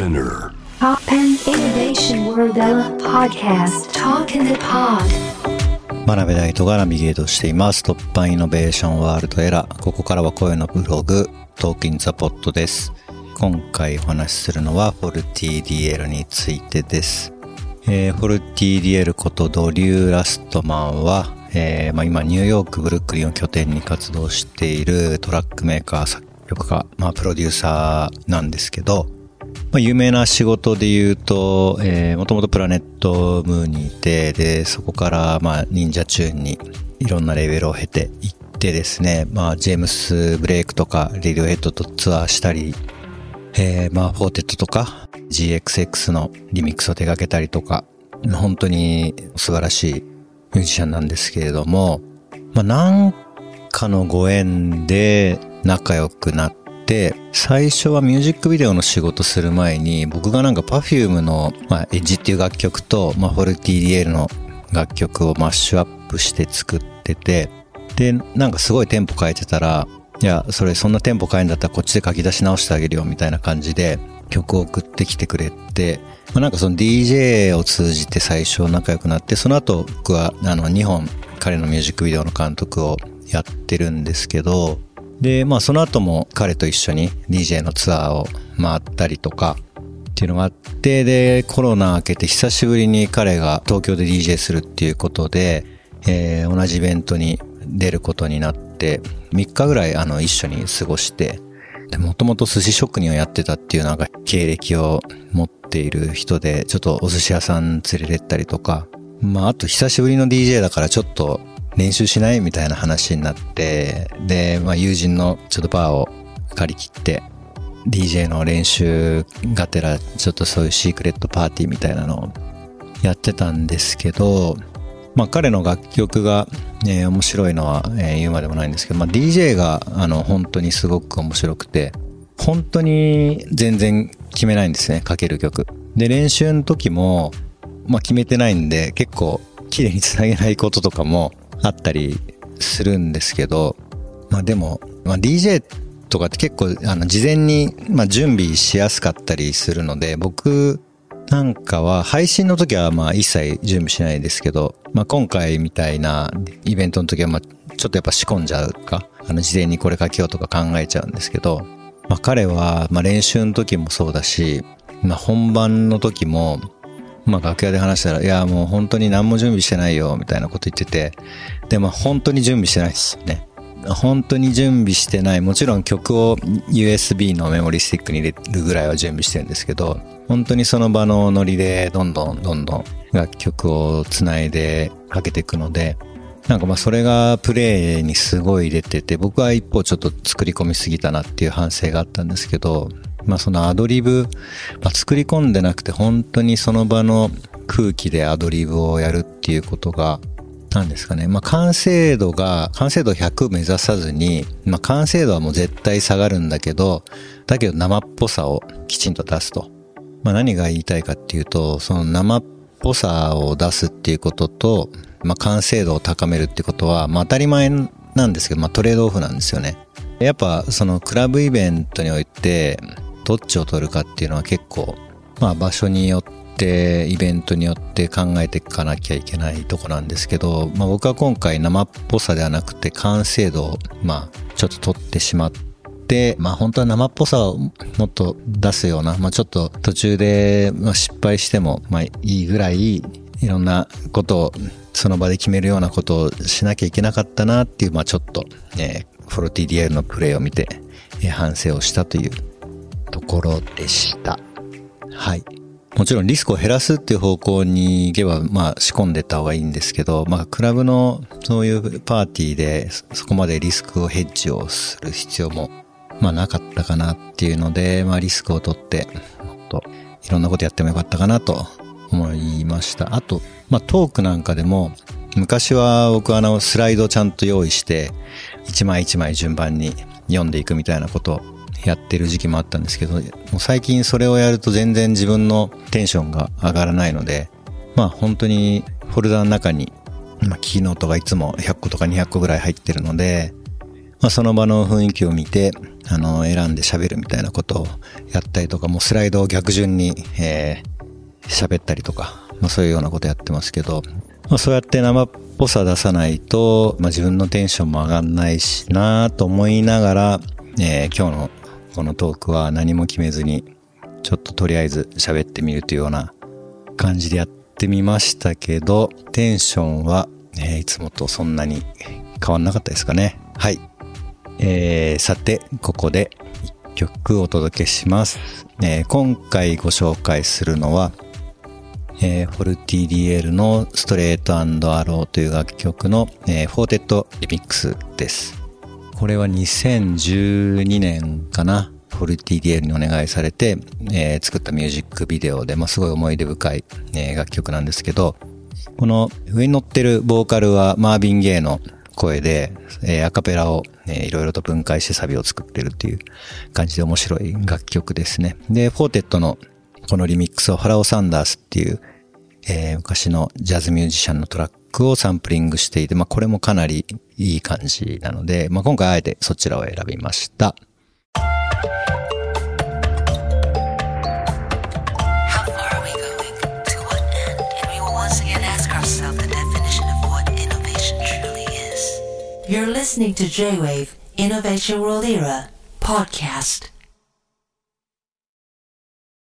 SPINEAR. Toppan Innovation World podcast Talk in the Pod 真鍋大度がナビゲートしています。 Toppan Innovation World ERA。ここからは声のブログ、 Talk in the Pod です。今回お話しするのは、 FaltyDL についてです。えーフォルティ DL ことドリュー・ラストマンは、えーまあ、今ニューヨーク、ブルックリンを拠点に活動しているトラックメーカー、作曲家、まあ、プロデューサーなんですけど、まあ、有名な仕事で言うと、えー、もともとプラネット・ミューにいて、で、そこから、まあ、ニンジャ・チューンにいろんなレーベルを経ていってですね、まあ、ジェームス・ブレイクとか、レディオヘッドとツアーしたり、えー、まあ、フォー・テットとか、GXX のリミックスを手掛けたりとか、本当に素晴らしいミュージシャンなんですけれども、まあ、なんかのご縁で仲良くなってて、最初はミュージックビデオの仕事する前に、僕がなんか Perfume の、まあ、エッジっていう楽曲と、まあ、フォルティ DL の楽曲をマッシュアップして作ってて、で、なんかすごいテンポ変えてたら、いや、それそんなテンポ変えんだったらこっちで書き出し直してあげるよみたいな感じで曲を送ってきてくれて、まあ、なんかその DJ を通じて最初仲良くなって、その後僕はあの2本彼のミュージックビデオの監督をやってるんですけど、で、まあその後も彼と一緒に DJ のツアーを回ったりとか、っていうのがあって、で、コロナ明けて久しぶりに彼が東京で DJ するっていうことで、えー同じイベントに出ることになって、3日ぐらいあの一緒に過ごして、で、もともと寿司職人をやってたっていうなんか経歴を持っている人で、ちょっとお寿司屋さん連れてったりとか、まああと久しぶりの DJ だからちょっと練習しないみたいな話になって、で、まあ友人のちょっとバーを借り切って、DJ の練習がてら、ちょっとそういうシークレットパーティーみたいなのをやってたんですけど、まあ彼の楽曲が、えー面白いのは、え言うまでもないんですけど、まあ DJ があの本当にすごく面白くて、本当に全然決めないんですね、かける曲。で、練習の時も、まあ決めてないんで、結構綺麗につなげないこととかもあったりするんですけど、まあでも、まあ DJ とかって結構、あの、事前に、まあ準備しやすかったりするので、僕なんかは配信の時はまあ一切準備しないですけど、まあ今回みたいなイベントの時はまあちょっとやっぱ仕込んじゃうか、あの事前にこれ書けようとか考えちゃうんですけど、まあ彼はまあ練習の時もそうだし、まあ本番の時も、まあ楽屋で話したら、いやもう本当に何も準備してないよ、みたいなこと言ってて、でまあ本当に準備してないですよね。本当に準備してない。もちろん曲を USB のメモリスティックに入れるぐらいは準備してるんですけど、本当にその場のノリでどんどんどんどん楽曲をつないでかけていくので、なんかまあそれがプレイにすごい出てて、僕は一方ちょっと作り込みすぎたなっていう反省があったんですけど、まあそのアドリブ、まあ、作り込んでなくて本当にその場の空気でアドリブをやるっていうことが、なんですかね。まあ、完成度が、完成度100目指さずに、まあ、完成度はもう絶対下がるんだけど、だけど生っぽさをきちんと出すと。まあ、何が言いたいかっていうと、その生っぽさを出すっていうことと、まあ、完成度を高めるっていうことは、まあ、当たり前なんですけど、まあ、トレードオフなんですよね。やっぱ、そのクラブイベントにおいて、どっちを取るかっていうのは結構、まあ、場所によって、イベントによって考えていかなきゃいけないとこなんですけど、まあ、僕は今回生っぽさではなくて完成度を、まあ、ちょっと取ってしまって、まあ、本当は生っぽさをもっと出すような、まあ、ちょっと途中で、失敗しても、まあ、いいぐらい、いろんなことを、その場で決めるようなことをしなきゃいけなかったなっていう、まあ、ちょっと、えー、フォルティ DL のプレイを見て、えー反省をしたというところでした。はい。もちろんリスクを減らすっていう方向に行けば、まあ仕込んでた方がいいんですけど、まあクラブのそういうパーティーでそこまでリスクをヘッジをする必要も、まあなかったかなっていうので、まあリスクを取って、もっといろんなことやってもよかったかなと思いました。あと、まあトークなんかでも、昔は僕あのスライドちゃんと用意して、一枚一枚順番に読んでいくみたいなことをやってる時期もあったんですけど、もう最近それをやると全然自分のテンションが上がらないので、まあ本当にフォルダの中に、まあキーノートがいつも100個とか200個ぐらい入ってるので、まあ、その場の雰囲気を見て、あの、選んで喋るみたいなことをやったりとか、もうスライドを逆順に、えー、喋ったりとか、まあ、そういうようなことやってますけど、まあ、そうやって生っぽさ出さないと、まあ、自分のテンションも上がんないしなと思いながら、えー、今日のこのトークは何も決めずに、ちょっととりあえず喋ってみるというような感じでやってみましたけど、テンションは、えー、いつもとそんなに変わんなかったですかね。はい。えー、さて、ここで一曲お届けします。えー、今回ご紹介するのは、えー、フォルティ DL のストレートアローという楽曲の、えー、フォー・テットリミックスです。これは2012年かな。フォルティ DL にお願いされて、えー、作ったミュージックビデオで、まあ、すごい思い出深い、えー、楽曲なんですけど、この上に乗ってるボーカルはマービン・ゲイの声で、えー、アカペラを、えー、いろいろと分解してサビを作ってるっていう感じで面白い楽曲ですね。で、フォー・テットのこのリミックスをファラオ・サンダースっていう、えー、昔のジャズミュージシャンのトラックをサンプリングしていて、まあこれもかなりいい感じなので、まあ今回あえてそちらを選びました。You're listening to J-Wave Innovation World Era podcast.